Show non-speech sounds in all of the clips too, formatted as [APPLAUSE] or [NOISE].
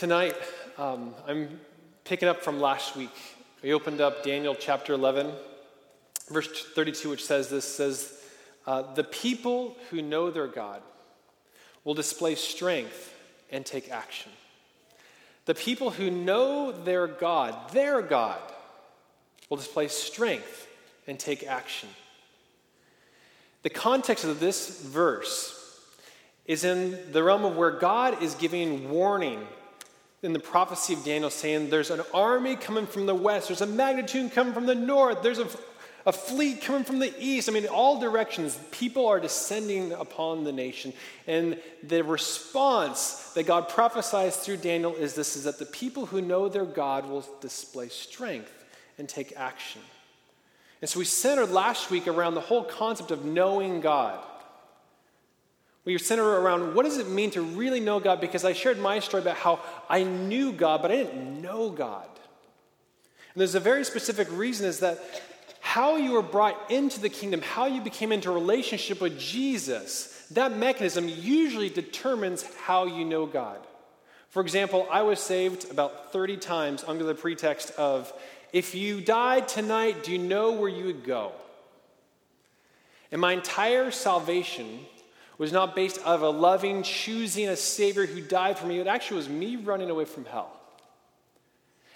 Tonight, um, I'm picking up from last week. We opened up Daniel chapter 11, verse 32, which says this says, uh, The people who know their God will display strength and take action. The people who know their God, their God, will display strength and take action. The context of this verse is in the realm of where God is giving warning in the prophecy of Daniel saying there's an army coming from the west, there's a magnitude coming from the north, there's a, a fleet coming from the east. I mean, all directions, people are descending upon the nation. And the response that God prophesies through Daniel is this is that the people who know their God will display strength and take action. And so we centered last week around the whole concept of knowing God. We center around what does it mean to really know God? Because I shared my story about how I knew God, but I didn't know God. And there's a very specific reason is that how you were brought into the kingdom, how you became into relationship with Jesus, that mechanism usually determines how you know God. For example, I was saved about 30 times under the pretext of if you died tonight, do you know where you would go? And my entire salvation was not based out of a loving, choosing a Savior who died for me. It actually was me running away from hell.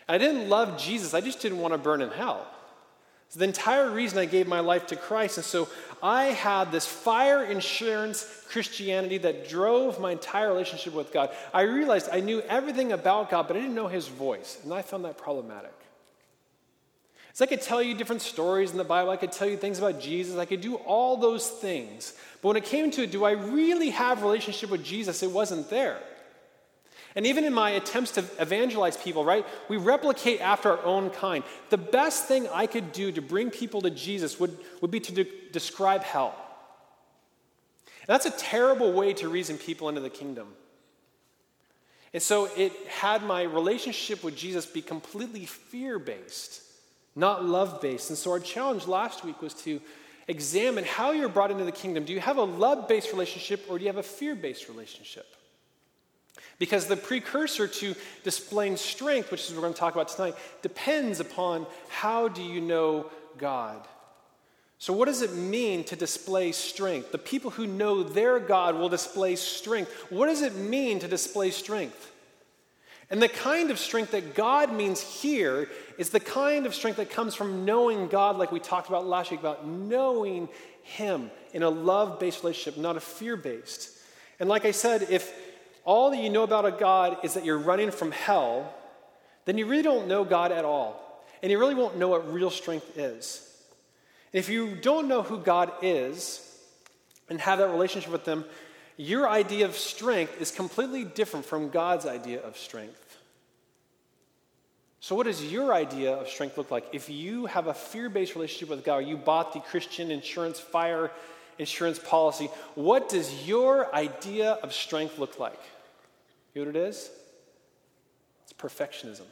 I didn't love Jesus, I just didn't want to burn in hell. It's the entire reason I gave my life to Christ. And so I had this fire insurance Christianity that drove my entire relationship with God. I realized I knew everything about God, but I didn't know his voice. And I found that problematic. So I could tell you different stories in the Bible, I could tell you things about Jesus, I could do all those things. But when it came to do I really have a relationship with Jesus? It wasn't there. And even in my attempts to evangelize people, right, we replicate after our own kind. The best thing I could do to bring people to Jesus would, would be to de- describe hell. And that's a terrible way to reason people into the kingdom. And so it had my relationship with Jesus be completely fear based not love based. And so our challenge last week was to examine how you're brought into the kingdom. Do you have a love based relationship or do you have a fear based relationship? Because the precursor to displaying strength, which is what we're going to talk about tonight, depends upon how do you know God. So, what does it mean to display strength? The people who know their God will display strength. What does it mean to display strength? And the kind of strength that God means here is the kind of strength that comes from knowing God, like we talked about last week, about knowing Him in a love based relationship, not a fear based. And like I said, if all that you know about a God is that you're running from hell, then you really don't know God at all. And you really won't know what real strength is. And if you don't know who God is and have that relationship with Him, your idea of strength is completely different from God's idea of strength. So, what does your idea of strength look like? If you have a fear based relationship with God, or you bought the Christian insurance fire insurance policy, what does your idea of strength look like? You know what it is? It's perfectionism.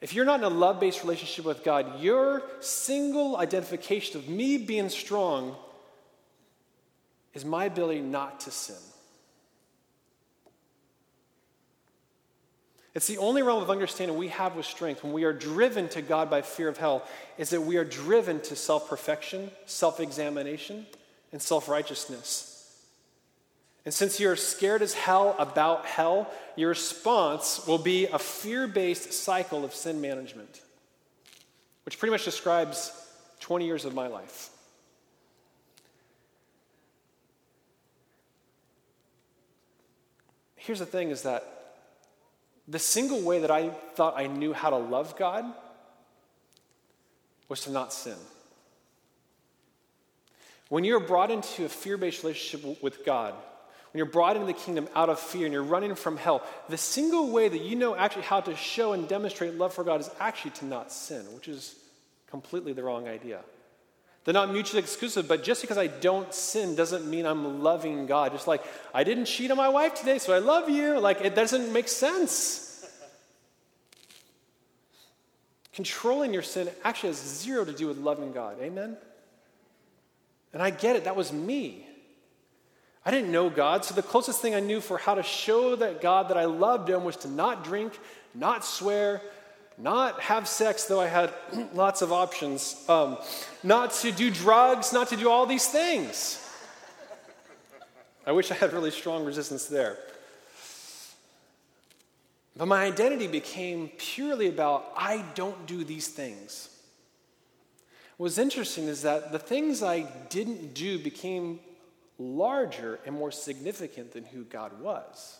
If you're not in a love based relationship with God, your single identification of me being strong is my ability not to sin. It's the only realm of understanding we have with strength when we are driven to God by fear of hell, is that we are driven to self perfection, self examination, and self righteousness. And since you're scared as hell about hell, your response will be a fear based cycle of sin management, which pretty much describes 20 years of my life. Here's the thing is that the single way that I thought I knew how to love God was to not sin. When you're brought into a fear based relationship with God, when you're brought into the kingdom out of fear and you're running from hell, the single way that you know actually how to show and demonstrate love for God is actually to not sin, which is completely the wrong idea. They're not mutually exclusive, but just because I don't sin doesn't mean I'm loving God. Just like, I didn't cheat on my wife today, so I love you. Like, it doesn't make sense. Controlling your sin actually has zero to do with loving God. Amen? And I get it, that was me. I didn't know God, so the closest thing I knew for how to show that God that I loved Him was to not drink, not swear, not have sex, though I had [CLEARS THROAT] lots of options, um, not to do drugs, not to do all these things. I wish I had really strong resistance there. But my identity became purely about I don't do these things. What's interesting is that the things I didn't do became larger and more significant than who God was.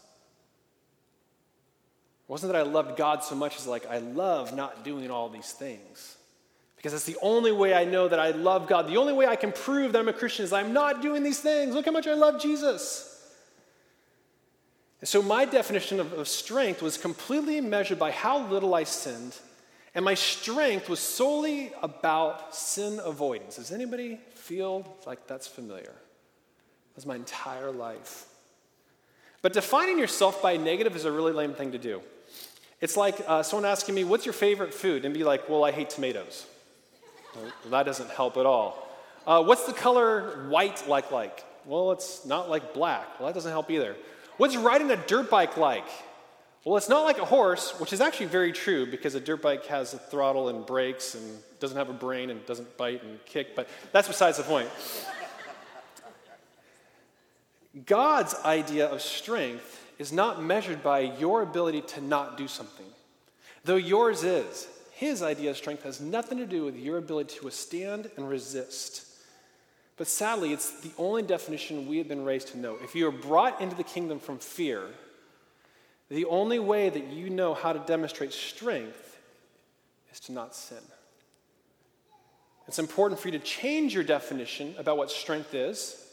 It wasn't that I loved God so much as like I love not doing all these things. Because that's the only way I know that I love God. The only way I can prove that I'm a Christian is I'm not doing these things. Look how much I love Jesus. And so my definition of, of strength was completely measured by how little I sinned. And my strength was solely about sin avoidance. Does anybody feel like that's familiar? That was my entire life. But defining yourself by negative is a really lame thing to do. It's like uh, someone asking me, What's your favorite food? And be like, Well, I hate tomatoes. Well, that doesn't help at all. Uh, what's the color white like like? Well, it's not like black. Well, that doesn't help either. What's riding a dirt bike like? Well, it's not like a horse, which is actually very true because a dirt bike has a throttle and brakes and doesn't have a brain and doesn't bite and kick, but that's besides the point. God's idea of strength is not measured by your ability to not do something, though yours is. His idea of strength has nothing to do with your ability to withstand and resist. But sadly, it's the only definition we have been raised to know. If you are brought into the kingdom from fear, the only way that you know how to demonstrate strength is to not sin. It's important for you to change your definition about what strength is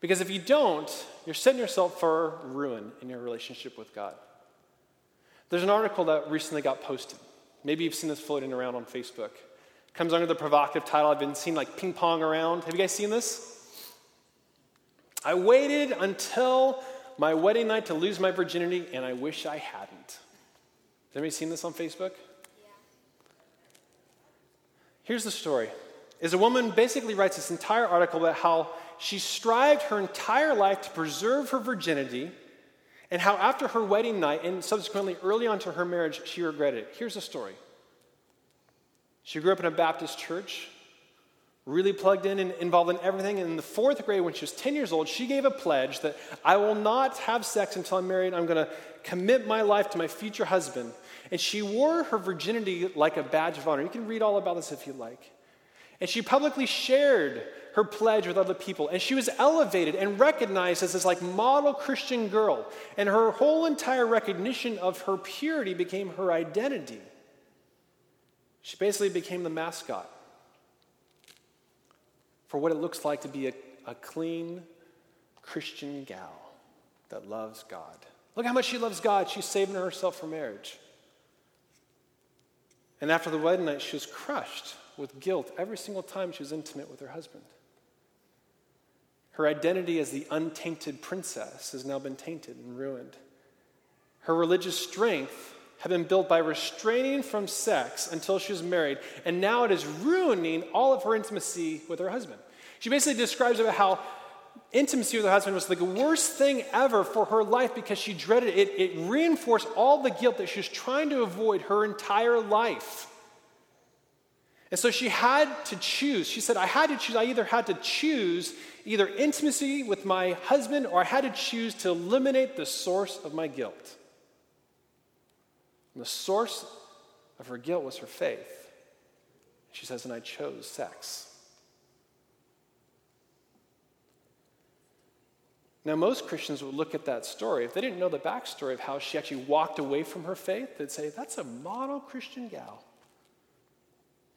because if you don't, you're setting yourself for ruin in your relationship with God. There's an article that recently got posted. Maybe you've seen this floating around on Facebook. It comes under the provocative title I've been seeing like ping pong around. Have you guys seen this? I waited until my wedding night to lose my virginity, and I wish I hadn't. Has anybody seen this on Facebook? Yeah. Here's the story. Is a woman basically writes this entire article about how she strived her entire life to preserve her virginity, and how after her wedding night and subsequently early on to her marriage, she regretted it. Here's the story. She grew up in a Baptist church, really plugged in and involved in everything. And in the fourth grade, when she was 10 years old, she gave a pledge that I will not have sex until I'm married. I'm going to commit my life to my future husband. And she wore her virginity like a badge of honor. You can read all about this if you like. And she publicly shared her pledge with other people. And she was elevated and recognized as this like model Christian girl. And her whole entire recognition of her purity became her identity. She basically became the mascot for what it looks like to be a, a clean Christian gal that loves God. Look how much she loves God. She's saving herself for marriage. And after the wedding night, she was crushed with guilt every single time she was intimate with her husband. Her identity as the untainted princess has now been tainted and ruined. Her religious strength had been built by restraining from sex until she was married, and now it is ruining all of her intimacy with her husband. She basically describes about how intimacy with her husband was the worst thing ever for her life because she dreaded it. It reinforced all the guilt that she was trying to avoid her entire life. And so she had to choose. She said, I had to choose. I either had to choose either intimacy with my husband or I had to choose to eliminate the source of my guilt. And the source of her guilt was her faith. She says, and I chose sex. Now, most Christians would look at that story. If they didn't know the backstory of how she actually walked away from her faith, they'd say, that's a model Christian gal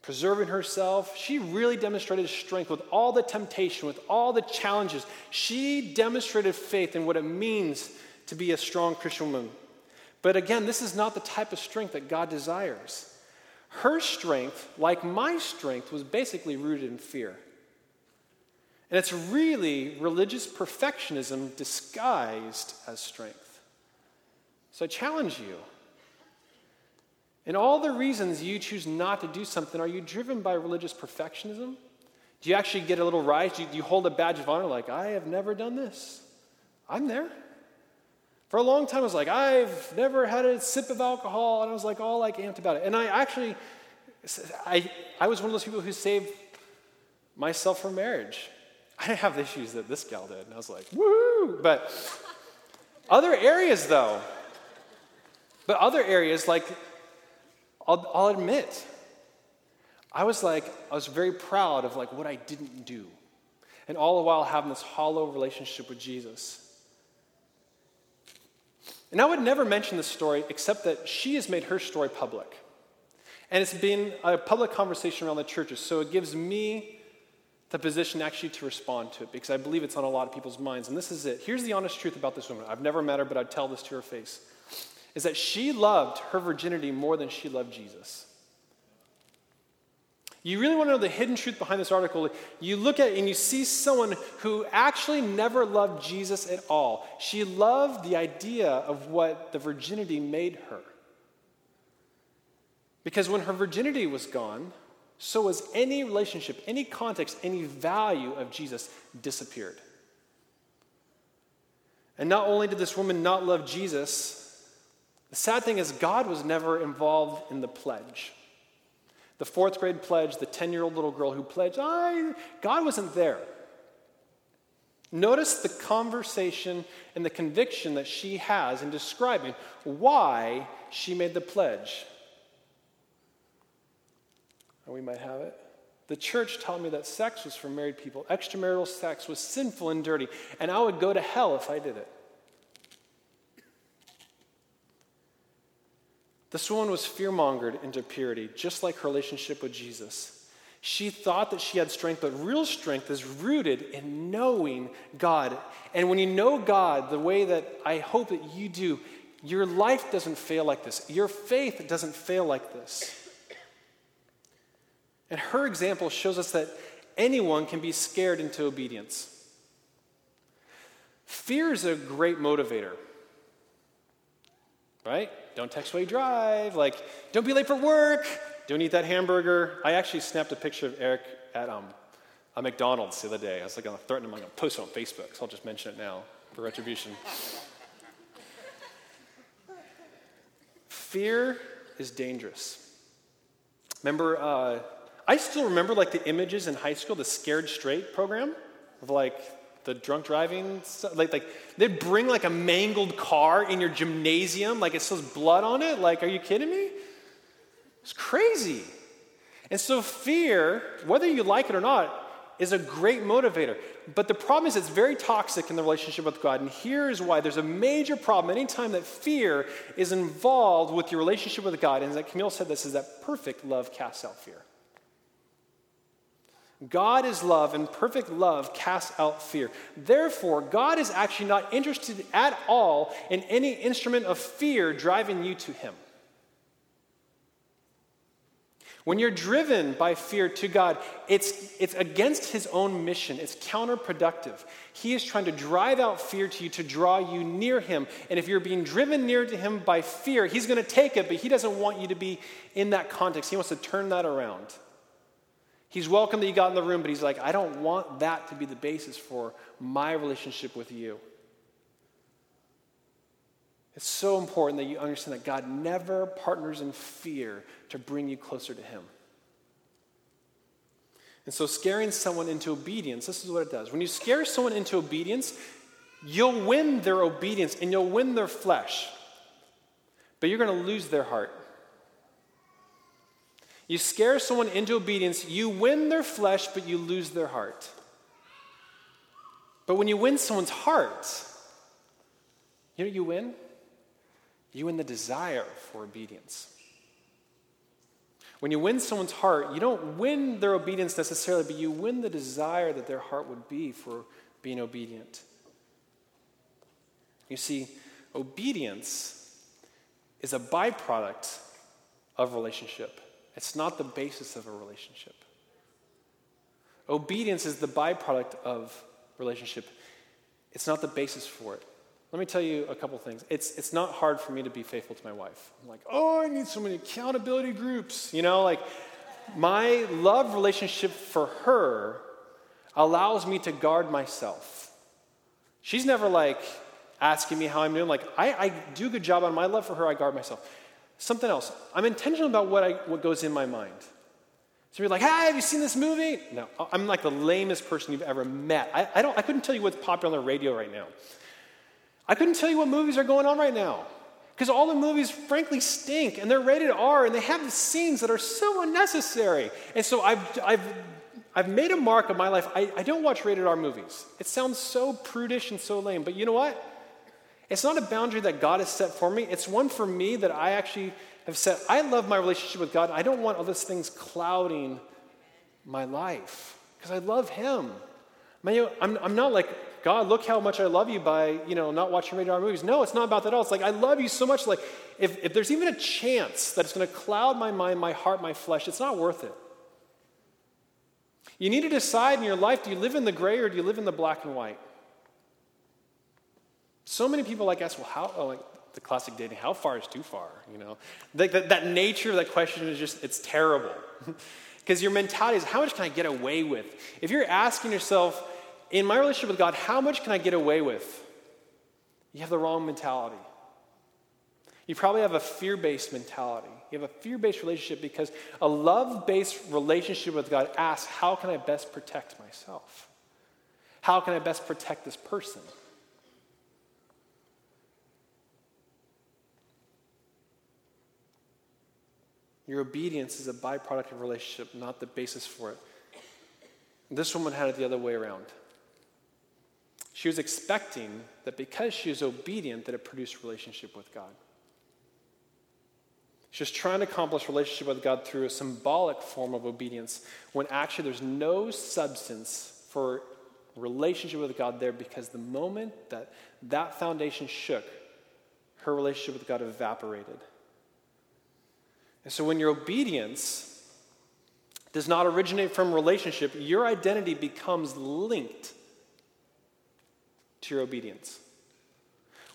preserving herself. She really demonstrated strength with all the temptation, with all the challenges. She demonstrated faith in what it means to be a strong Christian woman. But again, this is not the type of strength that God desires. Her strength, like my strength, was basically rooted in fear. And it's really religious perfectionism disguised as strength. So I challenge you and all the reasons you choose not to do something, are you driven by religious perfectionism? Do you actually get a little rise? Do you, do you hold a badge of honor like, I have never done this? I'm there. For a long time, I was like, I've never had a sip of alcohol. And I was like, all like amped about it. And I actually, I, I was one of those people who saved myself from marriage. I didn't have the issues that this gal did. And I was like, woo! But other areas, though, but other areas, like, I'll, I'll admit, I was like, I was very proud of like what I didn't do. And all the while having this hollow relationship with Jesus. And I would never mention this story except that she has made her story public. And it's been a public conversation around the churches. So it gives me the position actually to respond to it because I believe it's on a lot of people's minds. And this is it. Here's the honest truth about this woman. I've never met her, but I'd tell this to her face. Is that she loved her virginity more than she loved Jesus. You really want to know the hidden truth behind this article? You look at it and you see someone who actually never loved Jesus at all. She loved the idea of what the virginity made her. Because when her virginity was gone, so was any relationship, any context, any value of Jesus disappeared. And not only did this woman not love Jesus, the sad thing is, God was never involved in the pledge. The fourth grade pledge, the 10 year old little girl who pledged, I, God wasn't there. Notice the conversation and the conviction that she has in describing why she made the pledge. And we might have it. The church taught me that sex was for married people. Extramarital sex was sinful and dirty, and I would go to hell if I did it. This woman was fear-mongered into purity, just like her relationship with Jesus. She thought that she had strength, but real strength is rooted in knowing God. And when you know God the way that I hope that you do, your life doesn't fail like this. Your faith doesn't fail like this. And her example shows us that anyone can be scared into obedience. Fear is a great motivator, right? Don't text while you drive. Like, don't be late for work. Don't eat that hamburger. I actually snapped a picture of Eric at um, a McDonald's the other day. I was like, I'm threatening him. I'm to post it on Facebook, so I'll just mention it now for retribution. Fear is dangerous. Remember, uh, I still remember like the images in high school, the Scared Straight program of like the drunk driving stuff. Like, like they'd bring like a mangled car in your gymnasium, like it says blood on it. Like, are you kidding me? It's crazy. And so fear, whether you like it or not, is a great motivator. But the problem is it's very toxic in the relationship with God. And here is why there's a major problem anytime that fear is involved with your relationship with God. And as Camille said this, is that perfect love casts out fear. God is love, and perfect love casts out fear. Therefore, God is actually not interested at all in any instrument of fear driving you to Him. When you're driven by fear to God, it's, it's against His own mission. It's counterproductive. He is trying to drive out fear to you to draw you near Him. And if you're being driven near to Him by fear, He's going to take it, but He doesn't want you to be in that context. He wants to turn that around. He's welcome that you got in the room, but he's like, I don't want that to be the basis for my relationship with you. It's so important that you understand that God never partners in fear to bring you closer to Him. And so, scaring someone into obedience, this is what it does. When you scare someone into obedience, you'll win their obedience and you'll win their flesh, but you're going to lose their heart. You scare someone into obedience, you win their flesh, but you lose their heart. But when you win someone's heart, you know you win? You win the desire for obedience. When you win someone's heart, you don't win their obedience necessarily, but you win the desire that their heart would be for being obedient. You see, obedience is a byproduct of relationship. It's not the basis of a relationship. Obedience is the byproduct of relationship. It's not the basis for it. Let me tell you a couple things. It's, it's not hard for me to be faithful to my wife. I'm like, oh, I need so many accountability groups. You know, like my love relationship for her allows me to guard myself. She's never like asking me how I'm doing. Like, I, I do a good job on my love for her, I guard myself. Something else. I'm intentional about what, I, what goes in my mind. So you're like, hey, have you seen this movie? No, I'm like the lamest person you've ever met. I, I, don't, I couldn't tell you what's popular on the radio right now. I couldn't tell you what movies are going on right now. Because all the movies, frankly, stink and they're rated R and they have the scenes that are so unnecessary. And so I've, I've, I've made a mark of my life. I, I don't watch rated R movies. It sounds so prudish and so lame, but you know what? It's not a boundary that God has set for me, it's one for me that I actually have said, I love my relationship with God. I don't want all these things clouding my life because I love Him. I'm, I'm not like, God, look how much I love you by, you know, not watching rated R movies. No, it's not about that at all. It's like, I love you so much. Like, if, if there's even a chance that it's going to cloud my mind, my heart, my flesh, it's not worth it. You need to decide in your life do you live in the gray or do you live in the black and white? So many people like ask, well, how, oh, like the classic dating, how far is too far? You know, like that, that nature of that question is just, it's terrible. [LAUGHS] Because your mentality is, how much can I get away with? If you're asking yourself, in my relationship with God, how much can I get away with? You have the wrong mentality. You probably have a fear based mentality. You have a fear based relationship because a love based relationship with God asks, How can I best protect myself? How can I best protect this person? Your obedience is a byproduct of relationship, not the basis for it. This woman had it the other way around. She was expecting that because she was obedient, that it produced relationship with God. She was trying to accomplish relationship with God through a symbolic form of obedience, when actually there's no substance for relationship with God there because the moment that that foundation shook, her relationship with God evaporated. And so when your obedience does not originate from relationship, your identity becomes linked to your obedience.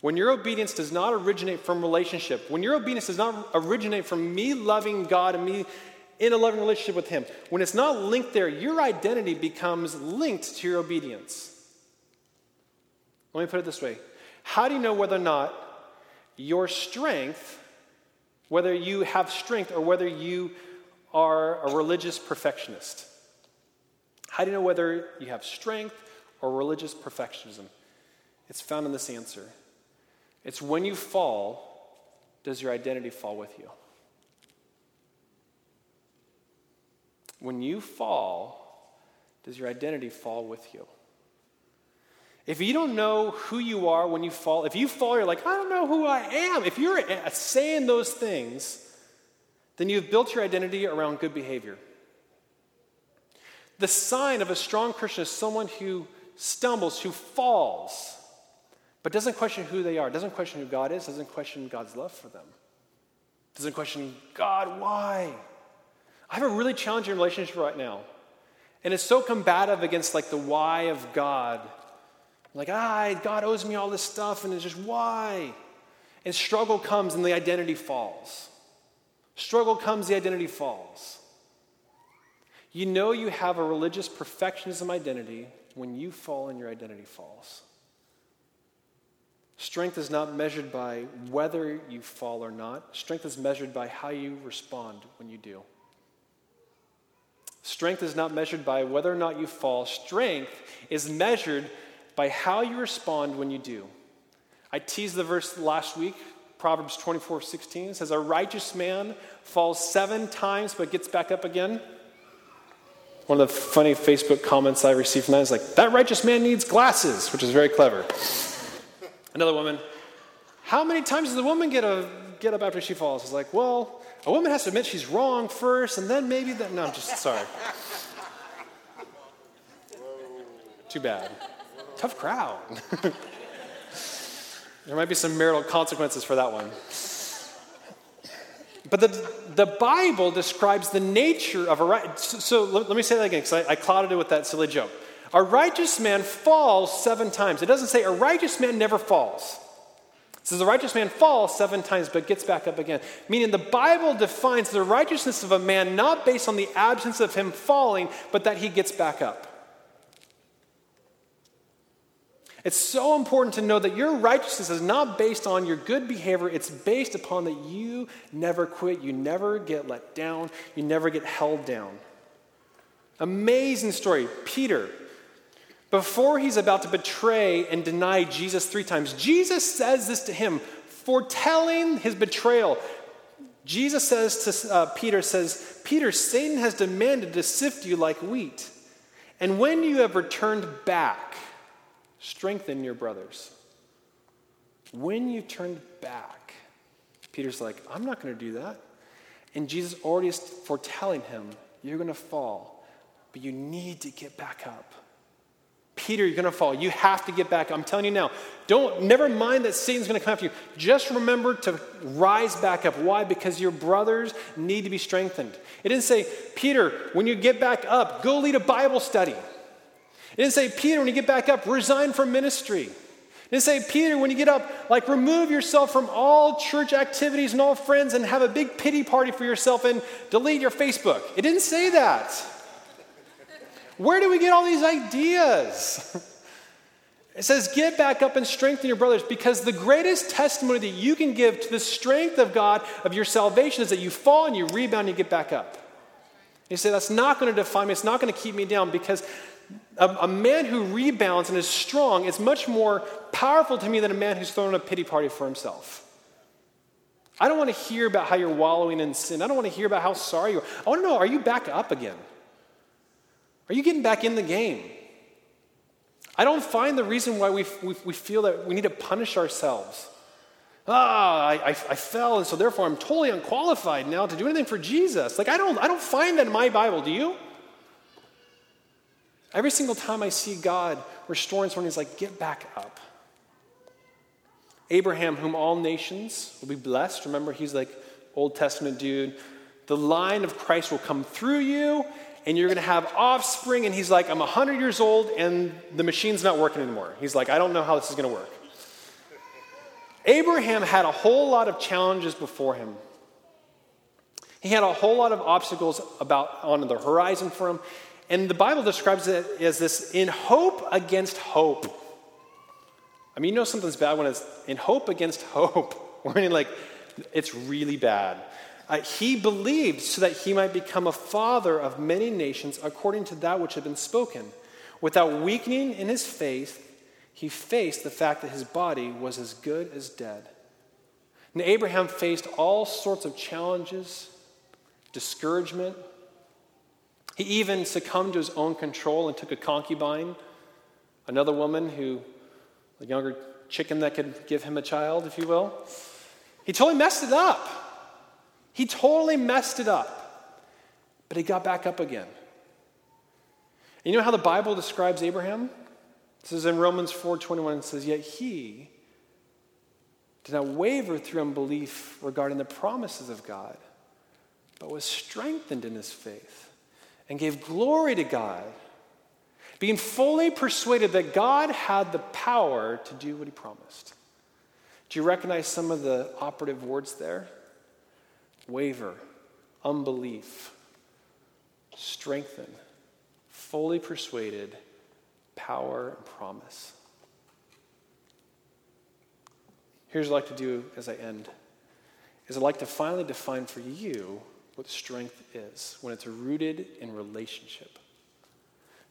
When your obedience does not originate from relationship, when your obedience does not originate from me loving God and me in a loving relationship with Him, when it's not linked there, your identity becomes linked to your obedience. Let me put it this way How do you know whether or not your strength, whether you have strength or whether you are a religious perfectionist? How do you know whether you have strength or religious perfectionism? It's found in this answer. It's when you fall, does your identity fall with you? When you fall, does your identity fall with you? If you don't know who you are when you fall, if you fall, you're like, I don't know who I am. If you're saying those things, then you've built your identity around good behavior. The sign of a strong Christian is someone who stumbles, who falls but doesn't question who they are, doesn't question who God is, doesn't question God's love for them, doesn't question, God, why? I have a really challenging relationship right now. And it's so combative against like the why of God. Like, ah, God owes me all this stuff, and it's just why? And struggle comes and the identity falls. Struggle comes, the identity falls. You know you have a religious perfectionism identity when you fall and your identity falls. Strength is not measured by whether you fall or not. Strength is measured by how you respond when you do. Strength is not measured by whether or not you fall. Strength is measured by how you respond when you do. I teased the verse last week, Proverbs 24 16. It says, A righteous man falls seven times but gets back up again. One of the funny Facebook comments I received from that is like, That righteous man needs glasses, which is very clever. Another woman, how many times does a woman get, a, get up after she falls? It's like, well, a woman has to admit she's wrong first, and then maybe that. No, I'm just sorry. Too bad. Tough crowd. there might be some marital consequences for that one. But the, the Bible describes the nature of a right. So, so let, let, me say that again, because I, I clouded it with that silly joke. A righteous man falls seven times. It doesn't say a righteous man never falls. It says a righteous man falls seven times but gets back up again. Meaning the Bible defines the righteousness of a man not based on the absence of him falling, but that he gets back up. It's so important to know that your righteousness is not based on your good behavior, it's based upon that you never quit, you never get let down, you never get held down. Amazing story. Peter, before he's about to betray and deny Jesus three times, Jesus says this to him, foretelling his betrayal. Jesus says to uh, Peter, says, Peter, Satan has demanded to sift you like wheat. And when you have returned back, strengthen your brothers. When you turned back, Peter's like, I'm not going to do that. And Jesus already is foretelling him, you're going to fall, but you need to get back up. Peter, you're going to fall. You have to get back. I'm telling you now. Don't never mind that Satan's going to come after you. Just remember to rise back up. Why? Because your brothers need to be strengthened. It didn't say, Peter, when you get back up, go lead a Bible study. It didn't say, Peter, when you get back up, resign from ministry. It didn't say, Peter, when you get up, like remove yourself from all church activities and all friends and have a big pity party for yourself and delete your Facebook. It didn't say that. Where do we get all these ideas? [LAUGHS] It says, Get back up and strengthen your brothers because the greatest testimony that you can give to the strength of God, of your salvation, is that you fall and you rebound and you get back up. You say, That's not going to define me, it's not going to keep me down because a, a, man who rebounds and is strong is much more powerful to me than a man who's thrown a pity party for himself. I don't want to hear about how you're wallowing in sin. I don't want to hear about how sorry you are. I want to know are you back up again? Are you getting back in the game? I don't find the reason why we, we, we feel that we need to punish ourselves. Ah, I, I, I, fell, and so therefore I'm totally unqualified now to do anything for Jesus. Like, I don't, I don't find that in my Bible, do you? Every single time I see God restoring someone, he's like, get back up. Abraham, whom all nations will be blessed. Remember, he's like Old Testament dude. The line of Christ will come through you, and you're going to have offspring. And he's like, I'm 100 years old and the machine's not working anymore. He's like, I don't know how this is going to work. Abraham had a whole lot of challenges before him. He had a whole lot of obstacles about on the horizon for him. And the Bible describes it as this in hope against hope. I mean, you know something's bad when it's in hope against hope. [LAUGHS] When like it's really bad. Uh, he believed so that he might become a father of many nations according to that which had been spoken. Without weakening in his faith, he faced the fact that his body was as good as dead. And Abraham faced all sorts of challenges, discouragement. He even succumbed to his own control and took a concubine, another woman who, a younger chicken that could give him a child, if you will. He totally messed it up. He totally messed it up, but he got back up again. And you know how the Bible describes Abraham? This is in Romans 4:21 it says, "Yet he did not waver through unbelief regarding the promises of God, but was strengthened in his faith and gave glory to God, being fully persuaded that God had the power to do what he promised." Do you recognize some of the operative words there? waver, unbelief, strengthen, fully persuaded, power, and promise. Here's what I'd like to do as I end is I'd like to finally define for you what strength is when it's rooted in relationship.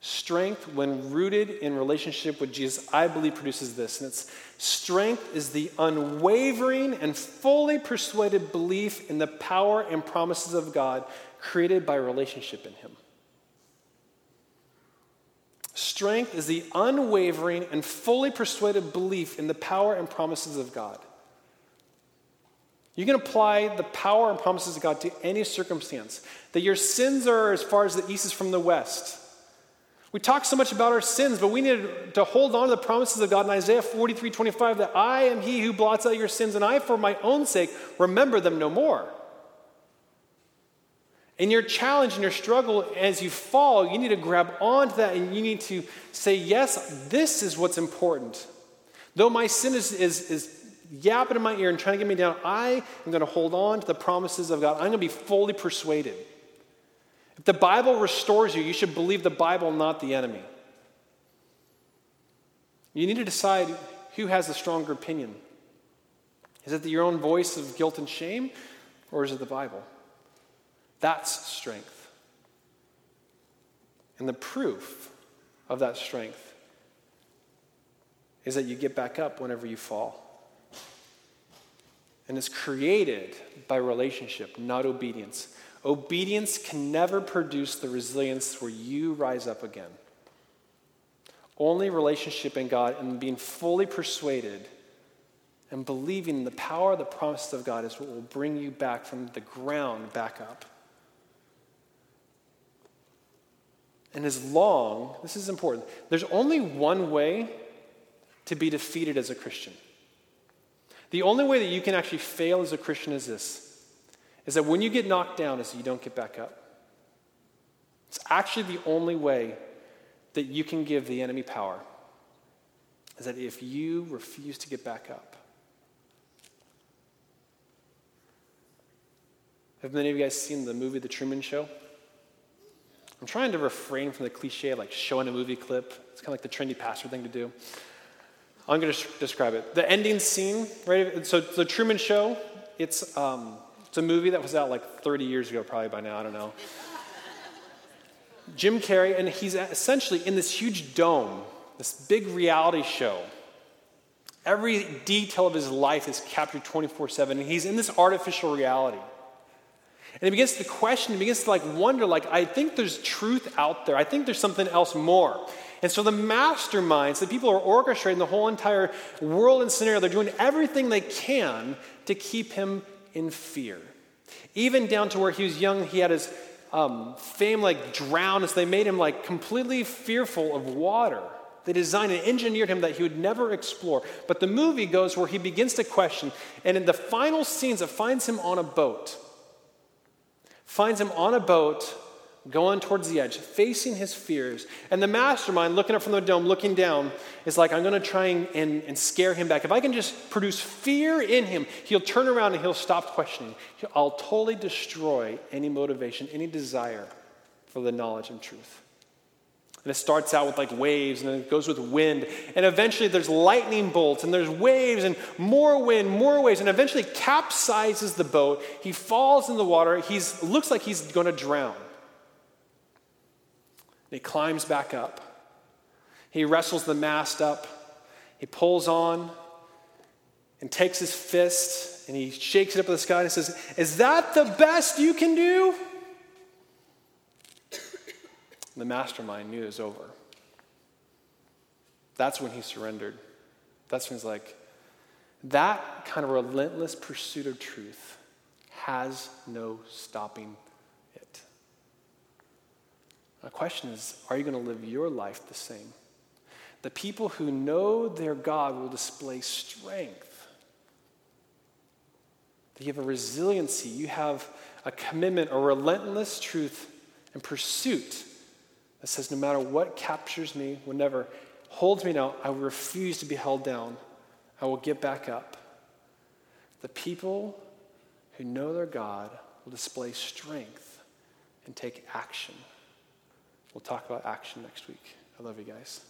Strength, when rooted in relationship with Jesus, I believe produces this. And it's strength is the unwavering and fully persuaded belief in the power and promises of God created by relationship in Him. Strength is the unwavering and fully persuaded belief in the power and promises of God. You can apply the power and promises of God to any circumstance. That your sins are as far as the east is from the west we talk so much about our sins, but we need to hold on to the promises of God in Isaiah 43 25 that I am he who blots out your sins, and I, for my own sake, remember them no more. In your challenge and your struggle, as you fall, you need to grab onto that and you need to say, Yes, this is what's important. Though my sin is, is, is yapping in my ear and trying to get me down, I am going to hold on to the promises of God. I'm going to be fully persuaded. If the Bible restores you, you should believe the Bible, not the enemy. You need to decide who has the stronger opinion. Is it your own voice of guilt and shame, or is it the Bible? That's strength. And the proof of that strength is that you get back up whenever you fall. And it's created by relationship, not obedience. Obedience can never produce the resilience where you rise up again. Only relationship in God and being fully persuaded and believing in the power of the promises of God is what will bring you back from the ground back up. And as long, this is important, there's only one way to be defeated as a Christian. The only way that you can actually fail as a Christian is this is that when you get knocked down is that you don't get back up. It's actually the only way that you can give the enemy power is that if you refuse to get back up. Have many of you guys seen the movie The Truman Show? I'm trying to refrain from the cliche of like showing a movie clip. It's kind of like the trendy pastor thing to do. I'm going to describe it. The ending scene, right? So the Truman Show, it's um, it's a movie that was out like 30 years ago, probably by now, I don't know. Jim Carrey, and he's essentially in this huge dome, this big reality show. Every detail of his life is captured 24 7, and he's in this artificial reality. And he begins to question, he begins to like wonder, like, I think there's truth out there. I think there's something else more. And so the masterminds, the people who are orchestrating the whole entire world and scenario, they're doing everything they can to keep him in fear. Even down to where he was young, he had his um, fame like drowned, so they made him like completely fearful of water. They designed and engineered him that he would never explore. But the movie goes where he begins to question, and in the final scenes, it finds him on a boat. Finds him on a boat going towards the edge, facing his fears. And the mastermind, looking up from the dome, looking down, is like, I'm going to try and, and, and, scare him back. If I can just produce fear in him, he'll turn around and he'll stop questioning. I'll totally destroy any motivation, any desire for the knowledge and truth. And it starts out with like waves, and then it goes with wind. And eventually there's lightning bolts, and there's waves, and more wind, more waves. And eventually capsizes the boat. He falls in the water. He looks like he's going to drown. He climbs back up. He wrestles the mast up. He pulls on and takes his fist and he shakes it up in the sky and says, Is that the best you can do? The mastermind knew it was over. That's when he surrendered. That's when he's like, that kind of relentless pursuit of truth has no stopping the question is are you going to live your life the same? The people who know their God will display strength. You have a resiliency, you have a commitment, a relentless truth and pursuit that says, no matter what captures me, whenever holds me down, I refuse to be held down. I will get back up. The people who know their God will display strength and take action. We'll talk about action next week. I love you guys.